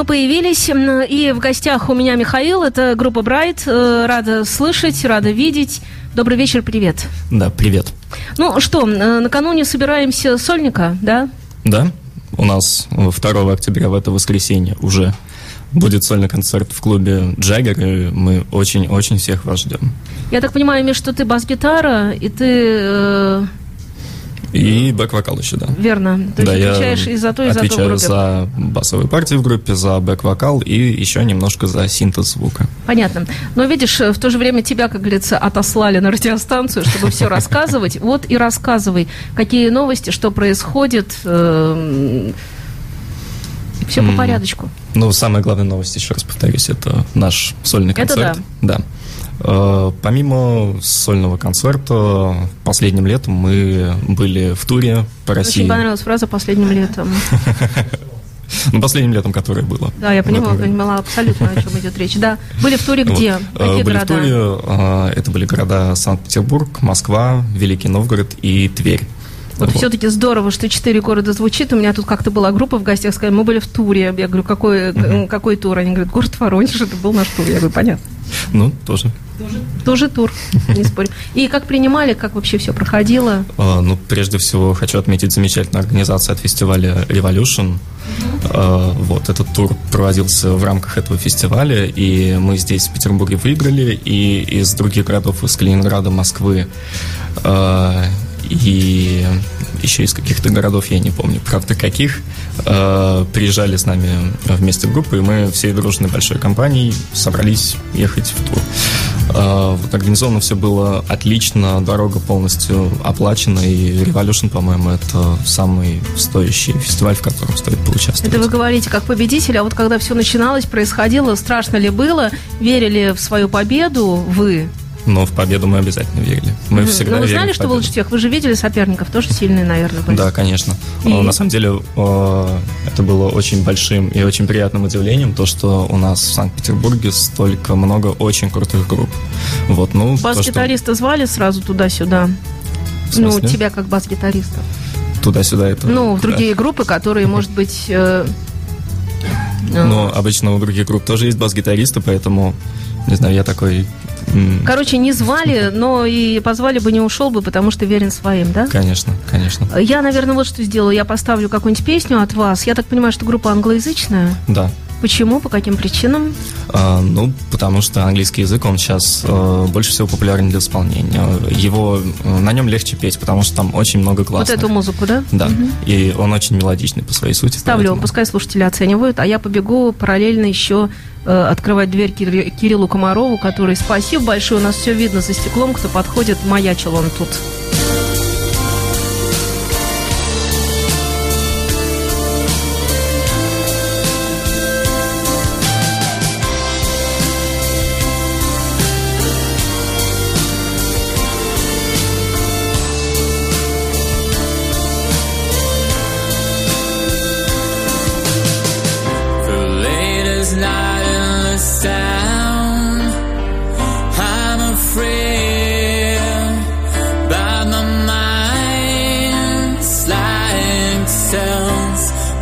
мы появились, и в гостях у меня Михаил, это группа Брайт. Э, рада слышать, рада видеть. Добрый вечер, привет. Да, привет. Ну что, э, накануне собираемся сольника, да? Да, у нас 2 октября в это воскресенье уже будет сольный концерт в клубе Джаггер, и мы очень-очень всех вас ждем. Я так понимаю, Миш, что ты бас-гитара, и ты э, и бэк-вокал еще, да. Верно. То да, есть отвечаешь я и за то, и за то отвечаю за басовые партии в группе, за бэк-вокал и еще немножко за синтез звука. Понятно. Но видишь, в то же время тебя, как говорится, отослали на радиостанцию, чтобы все рассказывать. Вот и рассказывай, какие новости, что происходит. Все по порядочку. Ну, самая главная новость, еще раз повторюсь, это наш сольный Это концерт. Да. Э, Помимо сольного концерта, последним летом мы были в туре по России. Очень понравилась фраза последним летом. Ну, последним летом, которое было. Да, я понимала, понимала абсолютно, о чем идет речь. Да, были в туре где? Вот. Э, Какие были города? в туре, э, это были города Санкт-Петербург, Москва, Великий Новгород и Тверь. Вот, все-таки здорово, что четыре города звучит. У меня тут как-то была группа в гостях, сказали, мы были в туре. Я говорю, какой, Мгм. какой тур? Они говорят, город Воронеж, это был наш тур. Я говорю, понятно. Ну, тоже. Тоже тур, не спорю. И как принимали, как вообще все проходило? Э, Ну, прежде всего, хочу отметить замечательную организацию от фестиваля Revolution. Э, Вот, этот тур проводился в рамках этого фестиваля, и мы здесь, в Петербурге, выиграли, и из других городов, из Калининграда, Москвы, э, и еще из каких-то городов, я не помню, правда, каких, приезжали с нами вместе в группу, и мы всей дружной большой компанией собрались ехать в тур. Э, Вот организовано все было отлично, дорога полностью оплачена, и Revolution, по-моему, это самый стоящий фестиваль, в котором стоит поучаствовать. Это вы говорите как победитель, а вот когда все начиналось, происходило, страшно ли было? Верили в свою победу вы? Но в победу мы обязательно верили. Мы Мгм. всегда Но вы верим знали, в что лучше всех? Вы же видели соперников, тоже сильные, наверное, были. Да, конечно. И? Э, На самом деле, э, это было очень большим и очень приятным удивлением, то, что у нас в Санкт-Петербурге столько много очень крутых групп. Вот, ну, то, что Бас-гитариста звали сразу туда-сюда? В Ну, тебя как бас-гитариста. туда-сюда это... Ну, в другие группы, которые, может быть... э, э, Но обычно у других групп тоже есть бас-гитаристы, поэтому, не знаю, я такой... Короче, не звали, но и позвали бы, не ушел бы, потому что верен своим, да? Конечно, конечно. Я, наверное, вот что сделаю. Я поставлю какую-нибудь песню от вас. Я так понимаю, что группа англоязычная. Да. Почему? По каким причинам? А, ну, потому что английский язык, он сейчас э, больше всего популярен для исполнения. Его, э, на нем легче петь, потому что там очень много классных. Вот эту музыку, да? Да, Мгм. и он очень мелодичный по своей сути. Ставлю, поэтому- пускай слушатели оценивают, а я побегу параллельно еще э, открывать дверь Кир- Кириллу Комарову, который, спасибо большое, у нас все видно за стеклом, кто подходит, маячил он тут.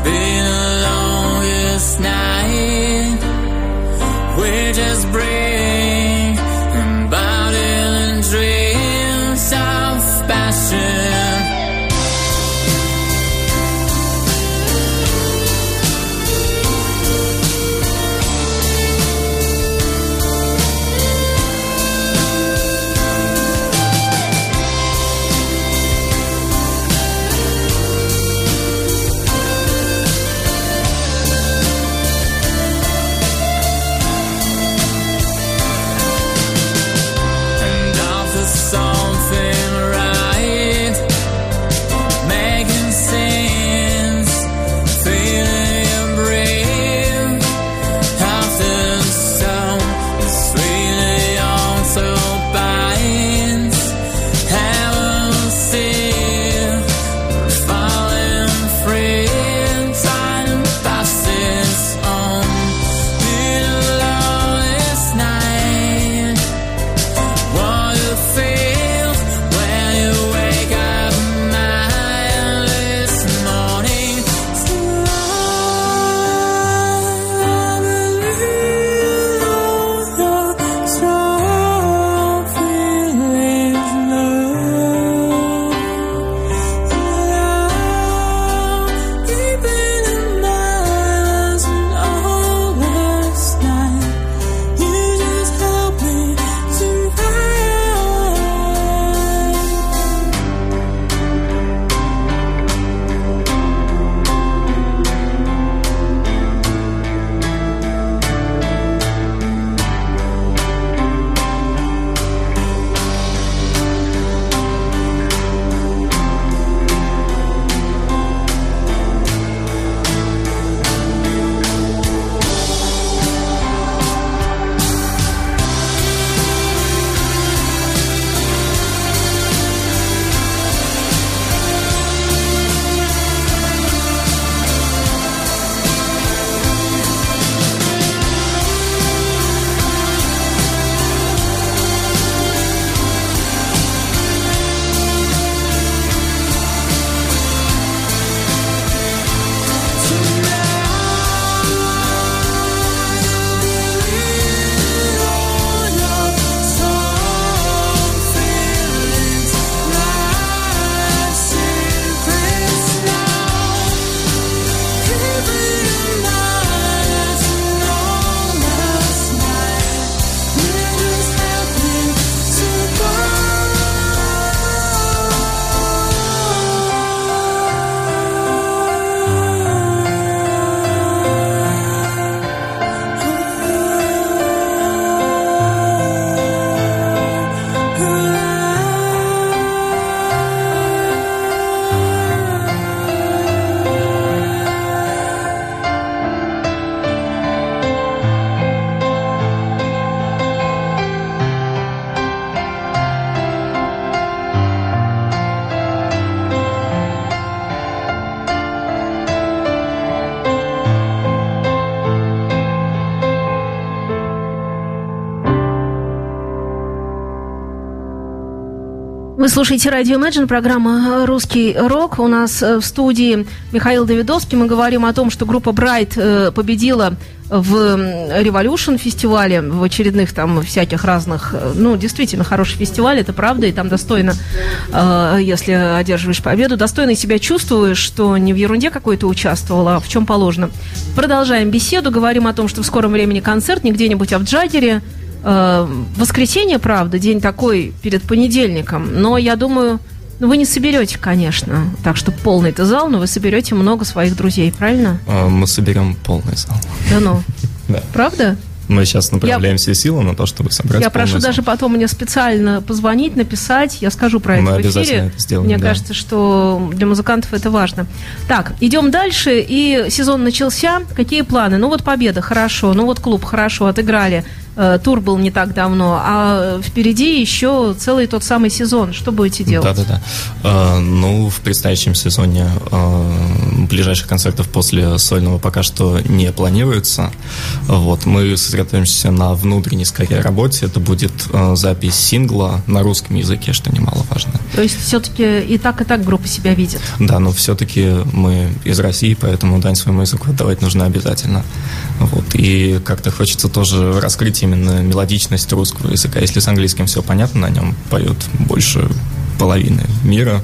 been Слушайте радио Imagine, программа «Русский рок». У нас э, в студии Михаил Давидовский. Мы говорим о том, что группа Bright э, победила в Revolution фестивале, в очередных там всяких разных, э, ну, действительно хороший фестиваль, это правда, и там достойно, если одерживаешь победу, достойно себя чувствуешь, что не в ерунде какой-то участвовала, а в чем положено. Продолжаем беседу, говорим о том, что в скором времени концерт не где-нибудь, а в Джаггере, Э, воскресенье, правда, день такой перед понедельником, но я думаю, ну, вы не соберете, конечно, так что полный-то зал, но вы соберете много своих друзей, правильно? Э, мы соберем полный зал. Да ну? Да. Правда? Мы сейчас направляем я, все силы на то, чтобы собрать Я прошу зал. даже потом мне специально позвонить, написать, я скажу про Мы это в эфире. Это сделаем, мне да. кажется, что для музыкантов это важно. Так, идем дальше, и сезон начался. Какие планы? Ну вот победа, хорошо, ну вот клуб, хорошо, отыграли. Э, тур был не так давно, а впереди еще целый тот самый сезон. Что будете делать? Да-да-да. Э, ну, в предстоящем сезоне э, ближайших концертов после сольного пока что не планируется. Вот, мы сосредоточимся на внутренней, скорее, работе. Это будет запись сингла на русском языке, что немаловажно. То есть все-таки и так, и так группа себя видит? Да, но все-таки мы из России, поэтому дань своему языку отдавать нужно обязательно. Вот, и как-то хочется тоже раскрыть именно мелодичность русского языка. Если с английским все понятно, на нем поет больше половины мира,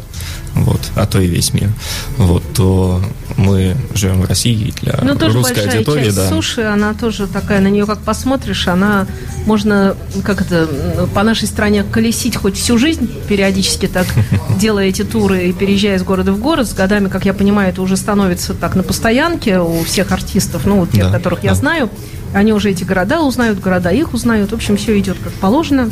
вот, а то и весь мир, вот, то мы живем в России для ну, тоже русской большая аудитории, часть да. суши, она тоже такая, на нее как посмотришь, она можно, как это, по нашей стране колесить хоть всю жизнь, периодически так делая эти туры и переезжая из города в город, с годами, как я понимаю, это уже становится так на постоянке у всех артистов, ну, вот тех, да, которых да. я знаю, они уже эти города узнают, города их узнают. В общем, все идет как положено.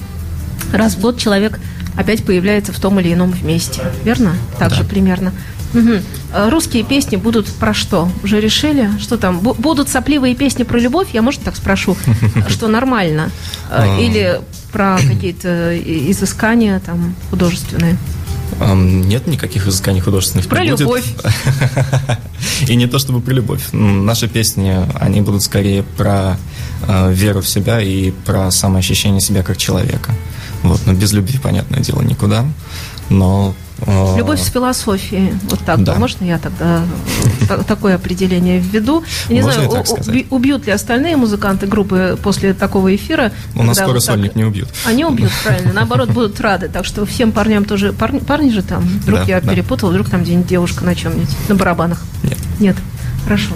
Раз в год человек опять появляется в том или ином месте. Верно? Так да. же примерно. Угу. Русские песни будут про что? Уже решили? Что там? Б- будут сопливые песни про любовь? Я, может, так спрошу, что нормально? А. Или про какие-то изыскания там художественные? Нет никаких изысканий художественных. Про любовь. И не то чтобы про любовь. Наши песни, они будут скорее про э, веру в себя и про самоощущение себя как человека. Вот, но без любви, понятное дело, никуда. Но Э, Любовь с философией. Вот так. Да. Можно я тогда такое определение введу? Я не Можно знаю, убьют ли остальные музыканты группы после такого эфира? У нас скоро вот сольник не убьют. Они убьют, правильно. Наоборот, будут рады. Так что всем парням тоже... Парни, парни же там. Вдруг да, я да. перепутал, вдруг там где-нибудь девушка на чем-нибудь. На барабанах. Нет. Нет. Хорошо.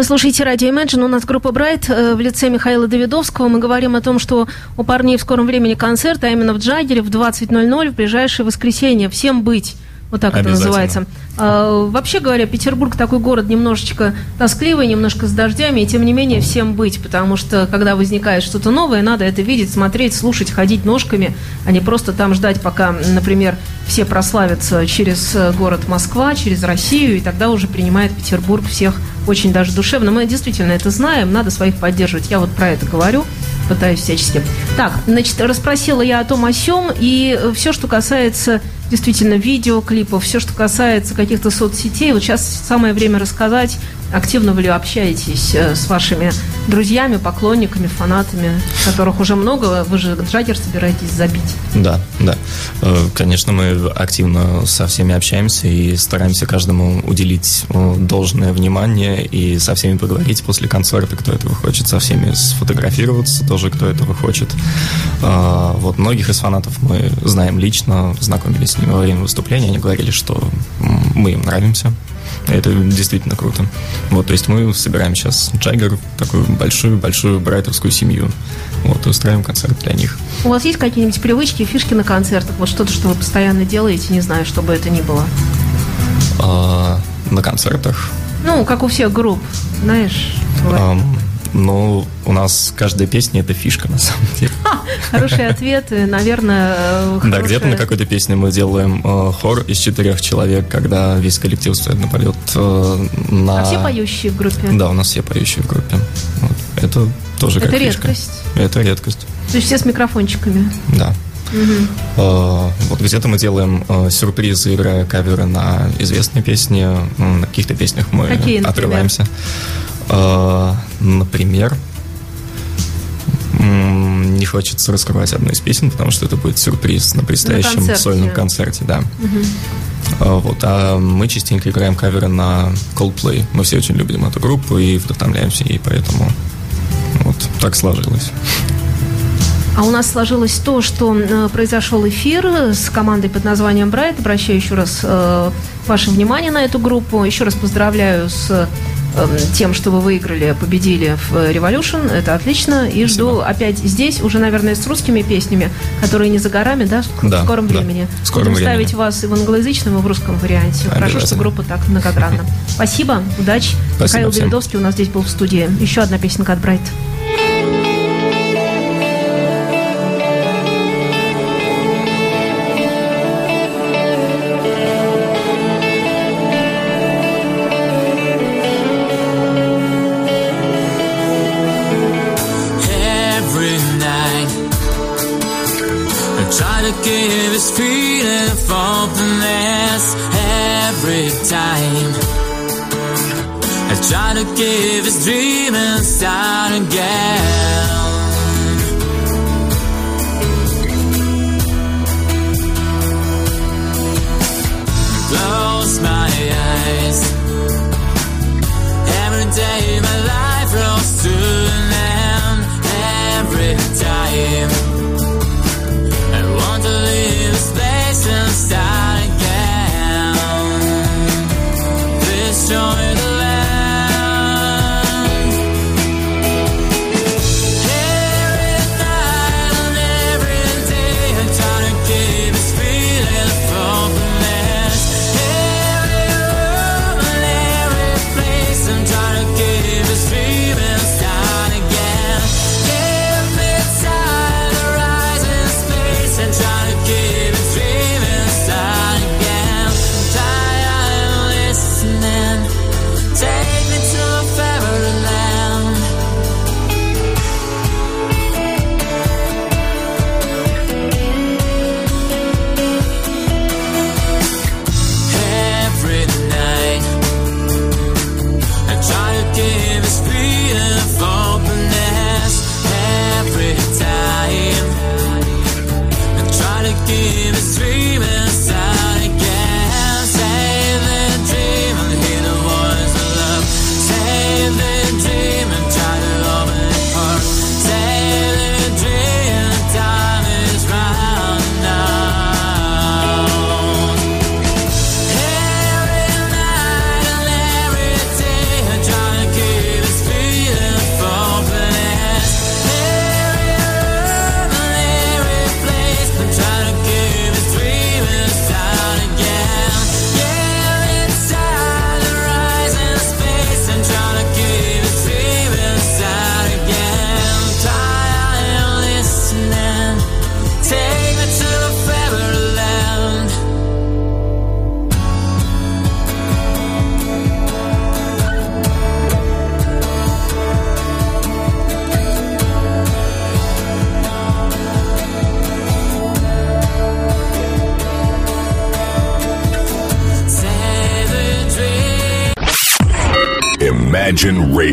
Вы слушаете радио Imagine. У нас группа Брайт э, в лице Михаила Давидовского. Мы говорим о том, что у парней в скором времени концерт, а именно в Джаггере в 20.00 в ближайшее воскресенье. Всем быть. Вот так это называется. А, вообще говоря, Петербург такой город немножечко тоскливый, немножко с дождями, и тем не менее всем быть, потому что когда возникает что-то новое, надо это видеть, смотреть, слушать, ходить ножками, а не просто там ждать, пока, например, все прославятся через э, город Москва, через Россию, и тогда уже принимает Петербург всех очень даже душевно. Мы действительно это знаем, надо своих поддерживать. Я вот про это говорю пытаюсь всячески. Так, значит, расспросила я о том о сём, и все, что касается действительно видеоклипов, все, что касается каких-то соцсетей, вот сейчас самое время рассказать Активно вы ли общаетесь э, с вашими друзьями, поклонниками, фанатами, которых уже много? Вы же Джаггер собираетесь забить. Да, да. Э, конечно, мы активно со всеми общаемся и стараемся каждому уделить э, должное внимание и со всеми поговорить после концерта, кто этого хочет, со всеми сфотографироваться тоже, кто этого хочет. Вот многих из фанатов мы знаем лично, знакомились ними во время выступления, они говорили, что мы им нравимся, это действительно круто. Вот, то есть мы собираем сейчас Джаггер, такую большую-большую брайтовскую семью. Вот, и устраиваем концерт для них. У вас есть какие-нибудь привычки, фишки на концертах? Вот что-то, что вы постоянно делаете, не знаю, чтобы это ни было? А, на концертах? Ну, как у всех групп, знаешь. Ну, у нас каждая песня это фишка, на самом деле. Хороший ответ, наверное. Хорошая... Да, где-то на какой-то песне мы делаем э, хор из четырех человек, когда весь коллектив стоит на полет э, на... А все поющие в группе? Да, у нас все поющие в группе. Вот. Это тоже это как редкость. Фишка. Это редкость. То есть все с микрофончиками? Да. Угу. Э, вот где-то мы делаем э, сюрпризы, играя каверы на известные песни. На каких-то песнях мы Какие, отрываемся. Э, например, не хочется раскрывать одну из песен, потому что это будет сюрприз на предстоящем на концерте. сольном концерте, да. Угу. Вот, а мы частенько играем каверы на Coldplay. Мы все очень любим эту группу и вдохновляемся ей, поэтому вот так сложилось. А у нас сложилось то, что э, произошел эфир с командой под названием Брайт. Обращаю еще раз э, ваше внимание на эту группу. Еще раз поздравляю с тем, что вы выиграли, победили в Revolution. Это отлично. И Спасибо. жду опять здесь, уже, наверное, с русскими песнями, которые не за горами, да, в да, скором да. времени. В скором Будем времени. ставить вас и в англоязычном, и в русском варианте. Хорошо, что группа так многогранна. Спасибо, удачи. Спасибо Михаил Бередовский у нас здесь был в студии. Еще одна песенка от Брайт. give his is freedom from finesse every time. I try to give his dream a start again. Close my eyes every day. My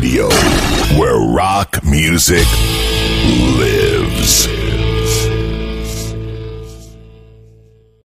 Radio,